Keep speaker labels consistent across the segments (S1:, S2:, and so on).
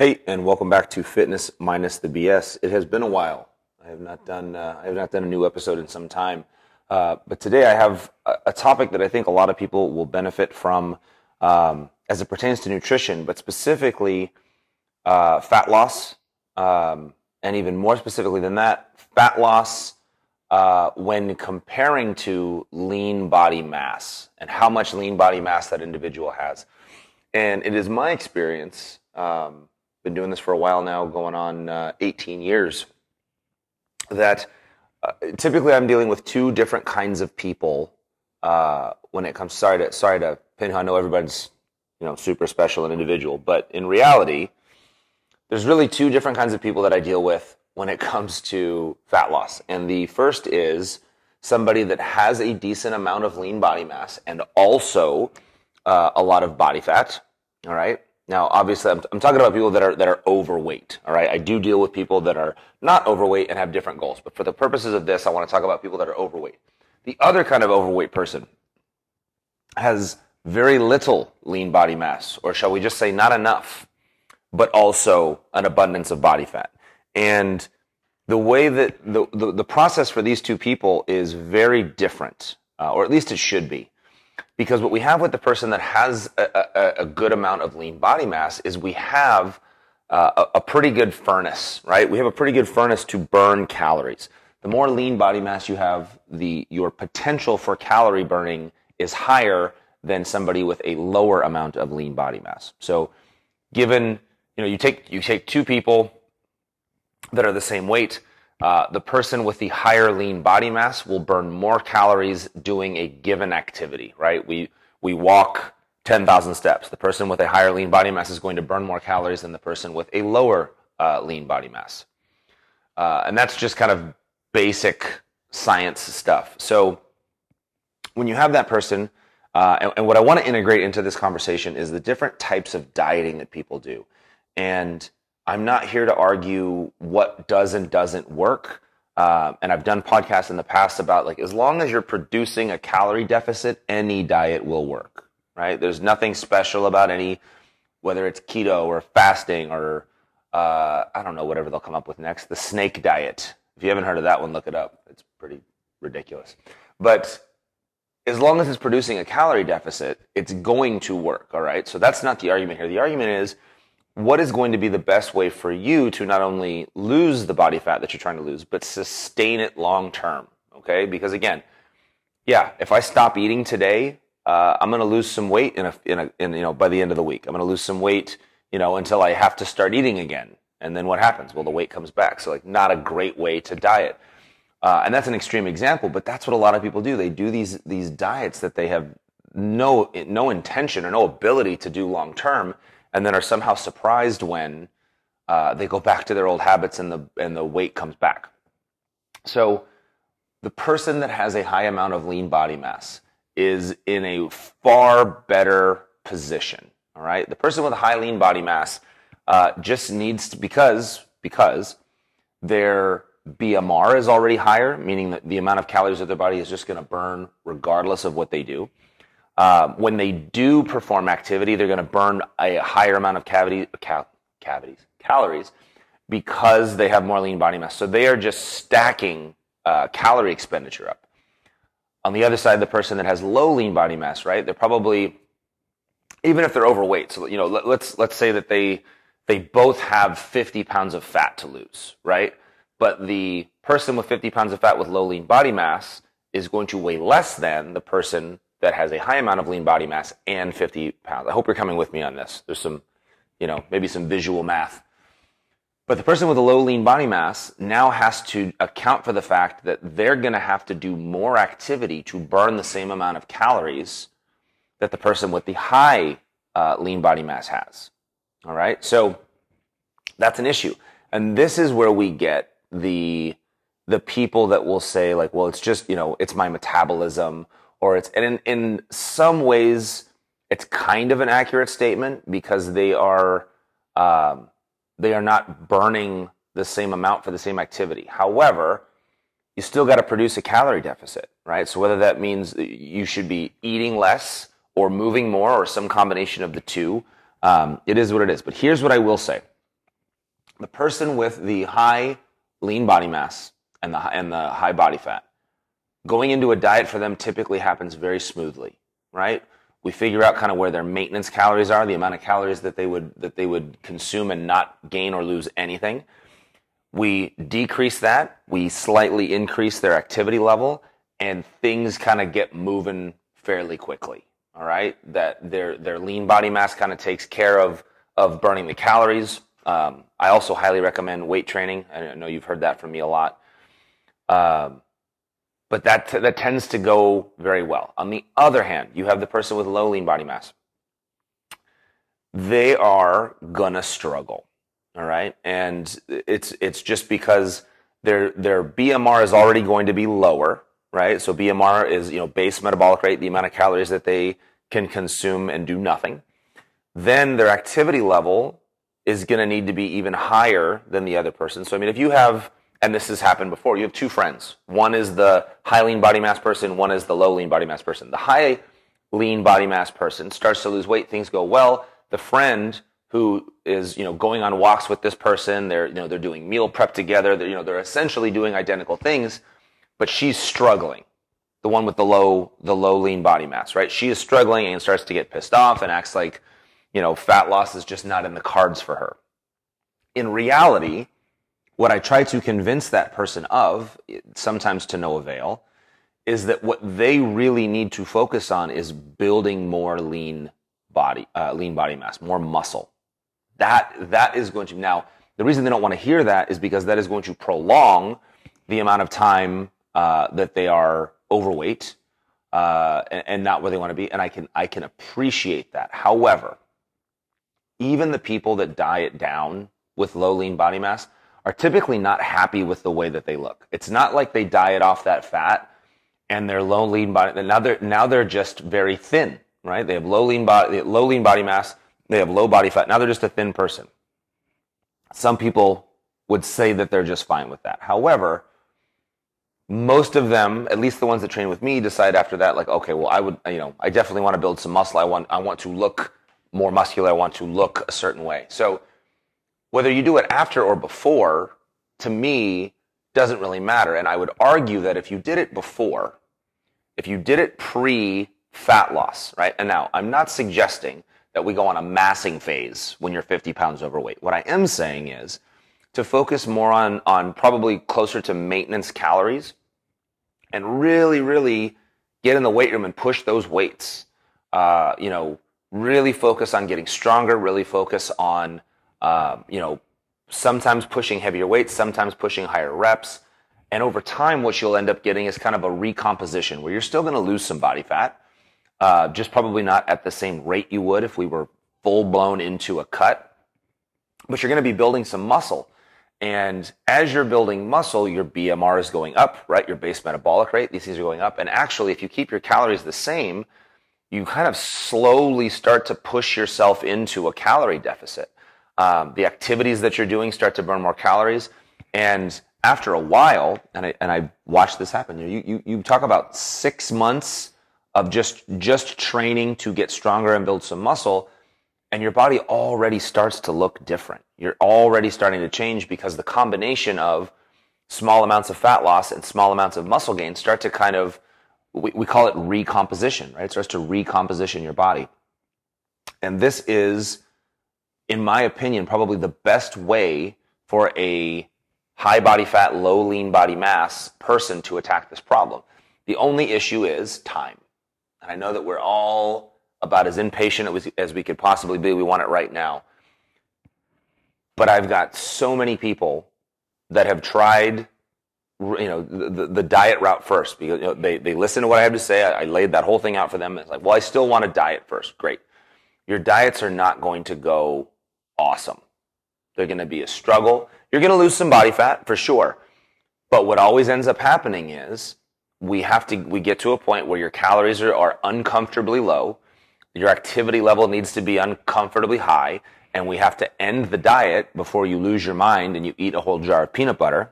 S1: Hey, and welcome back to Fitness Minus the BS. It has been a while. I have not done uh, I have not done a new episode in some time, uh, but today I have a, topic that I think a lot of people will benefit from um, as it pertains to nutrition, but specifically uh, fat loss, um, and even more specifically than that, fat loss uh, when comparing to lean body mass and how much lean body mass that individual has. And it is my experience. Um, been doing this for a while now, going on uh, 18 years, that uh, typically I'm dealing with two different kinds of people uh, when it comes. Sorry to sorry to pin. I know everybody's you know super special and individual, but in reality, there's really two different kinds of people that I deal with when it comes to fat loss. And the first is somebody that has a decent amount of lean body mass and also uh, a lot of body fat. All right. Now, obviously, I'm, I'm, talking about people that are that are overweight. All right, I do deal with people that are not overweight and have different goals, but for the purposes of this, I want to talk about people that are overweight. The other kind of overweight person has very little lean body mass, or shall we just say, not enough, but also an abundance of body fat. And the way that the the, the process for these two people is very different, uh, or at least it should be. Because what we have with the person that has a, a, a good amount of lean body mass is we have uh, a, a pretty good furnace, right? We have a pretty good furnace to burn calories. The more lean body mass you have, the your potential for calorie burning is higher than somebody with a lower amount of lean body mass. So, given you know you take you take two people that are the same weight, uh, the person with the higher lean body mass will burn more calories doing a given activity, right? We, we walk 10,000 steps. The person with a higher lean body mass is going to burn more calories than the person with a lower uh, lean body mass. Uh, and that's just kind of basic science stuff. So when you have that person, uh, and, and, what I want to integrate into this conversation is the different types of dieting that people do. And I'm not here to argue what does and doesn't work. Uh, and I've done podcasts in the past about like as long as you're producing a calorie deficit, any diet will work, right? There's nothing special about any, whether it's keto or fasting or uh, I don't know whatever they'll come up with next. The snake diet. If you haven't heard of that one, look it up. It's pretty ridiculous. But as long as it's producing a calorie deficit, it's going to work. All right. So that's not the argument here. The argument is what is going to be the best way for you to not only lose the body fat that you're trying to lose, but sustain it long term. Okay, because again, yeah, if I stop eating today, uh, I'm going to lose some weight in a, in a, in, you know, by the end of the week. I'm going to lose some weight, you know, until I have to start eating again. And then what happens? Well, the weight comes back. So like, not a great way to diet. Uh, and that's an extreme example, but that's what a lot of people do. They do these these diets that they have no no intention or no ability to do long term and then are somehow surprised when uh, they go back to their old habits and the and the weight comes back. So the person that has a high amount of lean body mass is in a far better position. All right, the person with a high lean body mass uh, just needs to because because their BMR is already higher, meaning that the amount of calories that their body is just going to burn regardless of what they do. Uh, when they do perform activity, they're going to burn a higher amount of cavity, cal- cavities, calories, because they have more lean body mass. So they are just stacking uh, calorie expenditure up. On the other side, the person that has low lean body mass, right? They're probably, even if they're overweight. So you know, let, let's let's say that they they both have 50 pounds of fat to lose, right? But the person with 50 pounds of fat with low lean body mass is going to weigh less than the person that has a high amount of lean body mass and 50 pounds. I hope you're coming with me on this. There's some, you know, maybe some visual math. But the person with a low lean body mass now has to account for the fact that they're going to have to do more activity to burn the same amount of calories that the person with the high uh, lean body mass has. All right. So that's an issue. And this is where we get the, the people that will say like, well, it's just, you know, it's my metabolism or it's and in, in some ways it's kind of an accurate statement because they are um, they are not burning the same amount for the same activity. However, you still got to produce a calorie deficit, right? So whether that means you should be eating less or moving more or some combination of the two, um, it is what it is. But here's what I will say: the person with the high lean body mass and the, and the high body fat, going into a diet for them typically happens very smoothly, right? We figure out kind of where their maintenance calories are, the amount of calories that they would, that they would consume and not gain or lose anything. We decrease that. We slightly increase their activity level and things kind of get moving fairly quickly. All right. That their, their lean body mass kind of takes care of, of burning the calories. Um, I also highly recommend weight training. I know you've heard that from me a lot. Um, but that, that tends to go very well. On the other hand, you have the person with low lean body mass. They are gonna struggle. All right. And it's, it's just because their, their BMR is already going to be lower, right? So BMR is, you know, base metabolic rate, the amount of calories that they can consume and do nothing. Then their activity level is to need to be even higher than the other person. So, I mean, if you have, and this has happened before, you have two friends. One is the high lean body mass person, one is the low lean body mass person. The high lean body mass person starts to lose weight, things go well. The friend who is, you know, going on walks with this person, they're, you know, they're doing meal prep together, they're, you know, they're essentially doing identical things, but she's struggling. The one with the low, the low lean body mass, right? She is struggling and starts to get pissed off and acts like, you know, fat loss is just not in the cards for her. In reality, what I try to convince that person of, sometimes to no avail, is that what they really need to focus on is building more lean body, uh, lean body mass, more muscle. That, that is going to, now, the reason they don't want to hear that is because that is going to prolong the amount of time, uh, that they are overweight, uh, and, and not where they want to be. And I can, I can appreciate that. However, even the people that diet down with low lean body mass are typically not happy with the way that they look. It's not like they diet off that fat and they're low lean body. Now they're, now they're just very thin, right? They have low lean body, low lean body mass. They have low body fat. Now they're just a thin person. Some people would say that they're just fine with that. However, most of them, at least the ones that train with me, decide after that, like, okay, well, I would, you know, I definitely want to build some muscle. I want, I want to look more muscular. I want to look a certain way. So whether you do it after or before, to me, doesn't really matter. And I would argue that if you did it before, if you did it pre fat loss, right? And now I'm not suggesting that we go on a massing phase when you're 50 pounds overweight. What I am saying is to focus more on, on probably closer to maintenance calories and really, really get in the weight room and push those weights. Uh, you know, really focus on getting stronger, really focus on, uh, you know, sometimes pushing heavier weights, sometimes pushing higher reps. And over time, what you'll end up getting is kind of a recomposition where you're still going to lose some body fat, uh, just probably not at the same rate you would if we were full blown into a cut, but you're going to be building some muscle. And as you're building muscle, your BMR is going up, right? Your base metabolic rate, these things are going up. And actually, if you keep your calories the same, you kind of slowly start to push yourself into a calorie deficit. Um, the activities that you're doing start to burn more calories. And after a while, and I, and I watched this happen, you, you, you talk about six months of just, just training to get stronger and build some muscle, and your body already starts to look different. You're already starting to change because the combination of small amounts of fat loss and small amounts of muscle gain start to kind of we, we call it recomposition, right? It starts to recomposition your body. And this is, in my opinion, probably the best way for a high body fat, low lean body mass person to attack this problem. The only issue is time. And I know that we're all about as impatient as we could possibly be. We want it right now. But I've got so many people that have tried you know the, the diet route first because you know, they, they listen to what I have to say. I, I laid that whole thing out for them. It's like, well, I still want to diet first. Great. Your diets are not going to go awesome. They're going to be a struggle. You're going to lose some body fat for sure. But what always ends up happening is we have to, we get to a point where your calories are, are uncomfortably low. Your activity level needs to be uncomfortably high. And we have to end the diet before you lose your mind and you eat a whole jar of peanut butter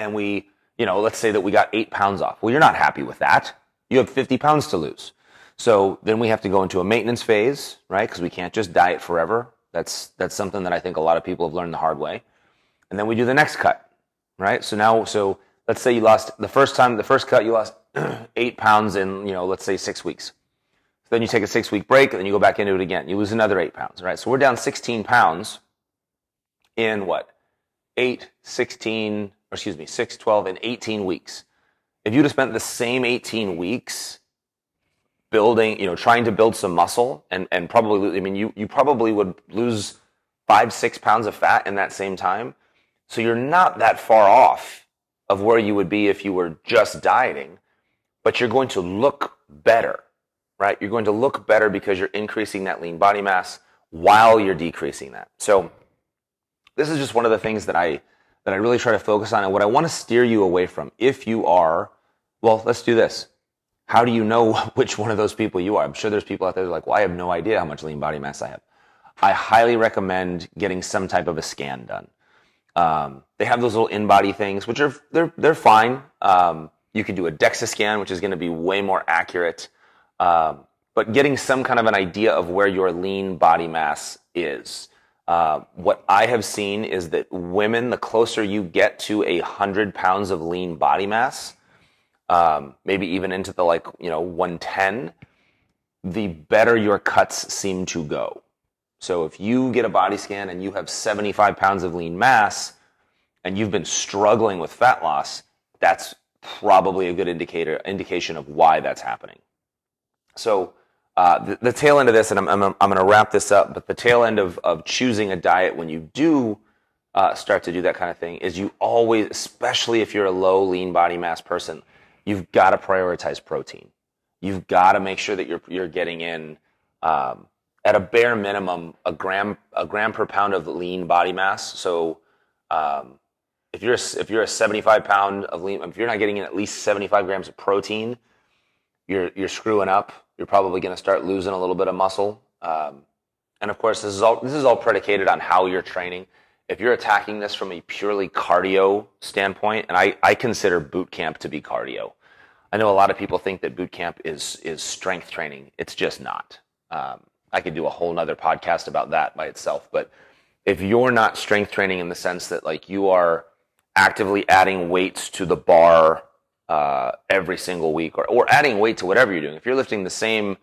S1: and we, you know, let's say that we got eight pounds off. Well, you're not happy with that. You have 50 pounds to lose. So then we have to go into a maintenance phase, right? Because we can't just diet forever. That's that's something that I think a lot of people have learned the hard way. And then we do the next cut, right? So now, so let's say you lost the first time, the first cut, you lost eight pounds in, you know, let's say six weeks. Then you take a six week break and then you go back into it again. You lose another eight pounds, right? So we're down 16 pounds in what? Eight, 16, or excuse me, six, 12, and 18 weeks. If you'd have spent the same 18 weeks building, you know, trying to build some muscle and, and probably, I mean, you, you probably would lose five, six pounds of fat in that same time. So you're not that far off of where you would be if you were just dieting, but you're going to look better, right? You're going to look better because you're increasing that lean body mass while you're decreasing that. So this is just one of the things that I, that I really try to focus on and what I want to steer you away from if you are, well, let's do this how do you know which one of those people you are? I'm sure there's people out there like, well, I have no idea how much lean body mass I have. I highly recommend getting some type of a scan done. Um, they have those little InBody things, which are they're they're fine. Um, you can do a DEXA scan, which is going to be way more accurate. Um, but getting some kind of an idea of where your lean body mass is. Uh, what I have seen is that women, the closer you get to a hundred pounds of lean body mass, um, maybe even into the like you know 110 the better your cuts seem to go. So if you get a body scan and you have 75 pounds of lean mass and you've been struggling with fat loss that's probably a good indicator indication of why that's happening. So uh, the, the, tail end of this and i'm, I'm, I'm going to wrap this up but the tail end of, of choosing a diet when you do uh, start to do that kind of thing is you always especially if you're a low lean body mass person you've got to prioritize protein. You've got to make sure that you're you're getting in um, at a bare minimum a gram a gram per pound of lean body mass. So um, if you're if you're a 75 pound of lean, if you're not getting in at least 75 grams of protein, you're you're screwing up. You're probably going to start losing a little bit of muscle. Um, and of course, this is all this is all predicated on how you're training if you're attacking this from a purely cardio standpoint, and I, I consider boot camp to be cardio. I know a lot of people think that boot camp is is strength training. It's just not. Um, I could do a whole nother podcast about that by itself. But if you're not strength training in the sense that like you are actively adding weights to the bar uh, every single week, or or adding weight to whatever you're doing, if you're lifting the same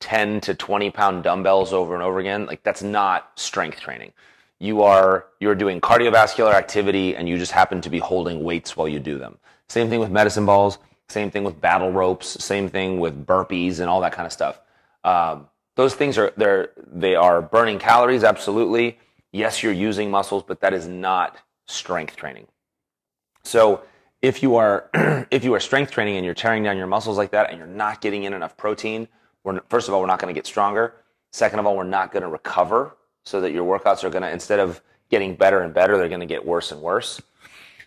S1: 10 to 20 pound dumbbells over and over again, like that's not strength training you are you're doing cardiovascular activity and you just happen to be holding weights while you do them. Same thing with medicine balls. Same thing with battle ropes. Same thing with burpees and all that kind of stuff. Um, those things are they're they are burning calories absolutely. Yes, you're using muscles, but that is not strength training. So if you are if you are strength training and you're tearing down your muscles like that and you're not getting in enough protein, we're, first of all we're not going to get stronger. Second of all, we're not going to recover so that your workouts are going to, instead of getting better and better, they're going to get worse and worse.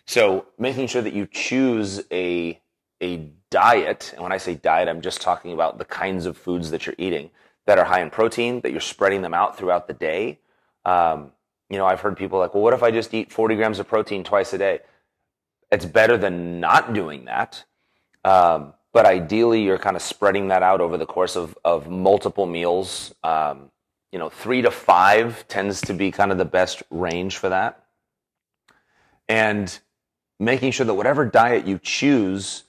S1: So making sure that you choose a, a diet, and when I say diet, I'm just talking about the kinds of foods that you're eating that are high in protein, that you're spreading them out throughout the day. Um, you know, I've heard people like, well, what if I just eat 40 grams of protein twice a day? It's better than not doing that. Um, but ideally, you're kind of spreading that out over the course of, of multiple meals. Um, you know, three to five tends to be kind of the best range for that. And making sure that whatever diet you choose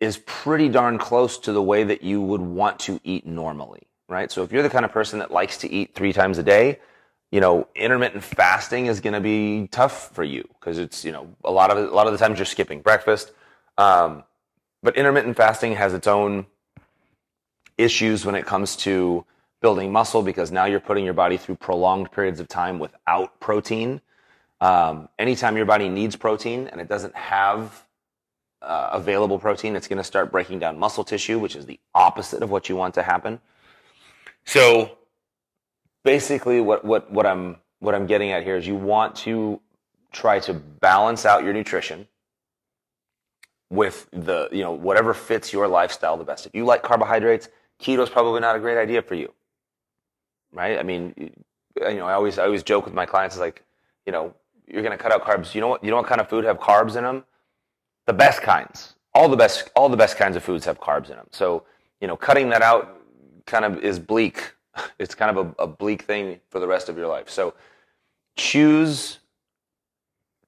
S1: is pretty darn close to the way that you would want to eat normally, right? So if you're the kind of person that likes to eat three times a day, you know, intermittent fasting is going to be tough for you because it's, you know, a lot of a lot of the times you're skipping breakfast. Um, but intermittent fasting has its own issues when it comes to building muscle because now you're putting your body through prolonged periods of time without protein. Um, anytime your body needs protein and it doesn't have uh, available protein, it's going to start breaking down muscle tissue, which is the opposite of what you want to happen. So basically, what, what, what I'm what I'm getting at here is you want to try to balance out your nutrition with the you know whatever fits your lifestyle the best. If you like carbohydrates, keto is probably not a great idea for you right? I mean, you know, I always I always joke with my clients like, you know, you're going to cut out carbs. You know what? You know what kind of food have carbs in them? The best kinds. All the best all the best kinds of foods have carbs in them. So, you know, cutting that out kind of is bleak It's kind of a, a bleak thing for the rest of your life. So choose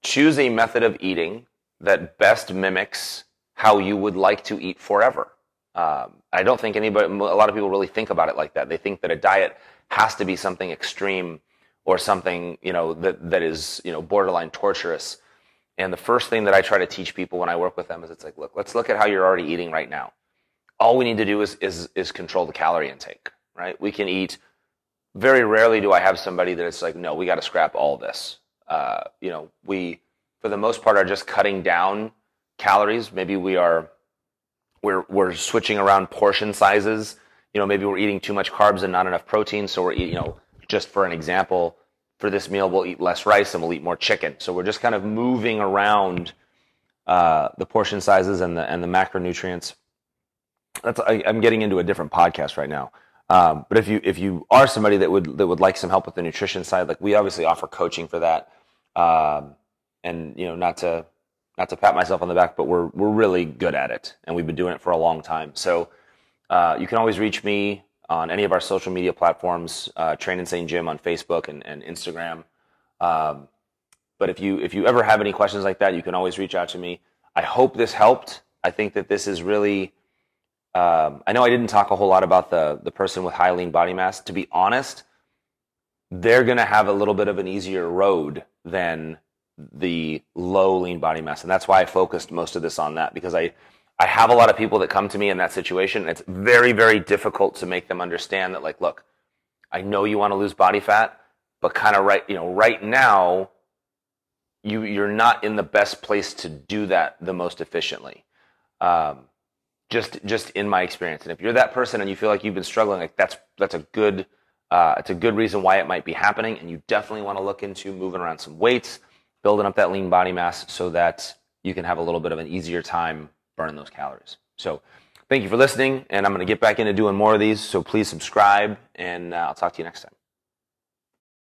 S1: choose a method of eating that best mimics how you would like to eat forever. Um, I don't think anybody, a lot of people really think about it like that. They think that a diet has to be something extreme or something, you know, that, that is, you know, borderline torturous. And the first thing that I try to teach people when I work with them is it's like, look, let's look at how you're already eating right now. All we need to do is, is, is control the calorie intake, right? We can eat. Very rarely do I have somebody that it's like, no, we got to scrap all this. Uh, you know, we, for the most part, are just cutting down calories. Maybe we are, we're, we're switching around portion sizes. You know, maybe we're eating too much carbs and not enough protein. So we're eating, you know, just for an example, for this meal, we'll eat less rice and we'll eat more chicken. So we're just kind of moving around uh, the portion sizes and the and the macronutrients. That's I, am getting into a different podcast right now. Um, but if you if you are somebody that would that would like some help with the nutrition side, like we obviously offer coaching for that. Um, and you know, not to not to pat myself on the back, but we're we're really good at it, and we've been doing it for a long time. So uh, you can always reach me on any of our social media platforms, uh, Train Insane Gym on Facebook and, and Instagram. Um, but if you if you ever have any questions like that, you can always reach out to me. I hope this helped. I think that this is really. Um, I know I didn't talk a whole lot about the the person with high lean body mass. To be honest, they're going to have a little bit of an easier road than the low lean body mass, and that's why I focused most of this on that because I I have a lot of people that come to me in that situation. And it's very, very difficult to make them understand that, like, look, I know you want to lose body fat, but kind of right, you know, right now, you you're not in the best place to do that the most efficiently. Um, just just in my experience, and if you're that person and you feel like you've been struggling, like that's that's a good uh, it's a good reason why it might be happening, and you definitely want to look into moving around some weights, building up that lean body mass, so that you can have a little bit of an easier time burning those calories. So thank you for listening, and I'm going to get back into doing more of these. So please subscribe, and uh, I'll talk to you next time.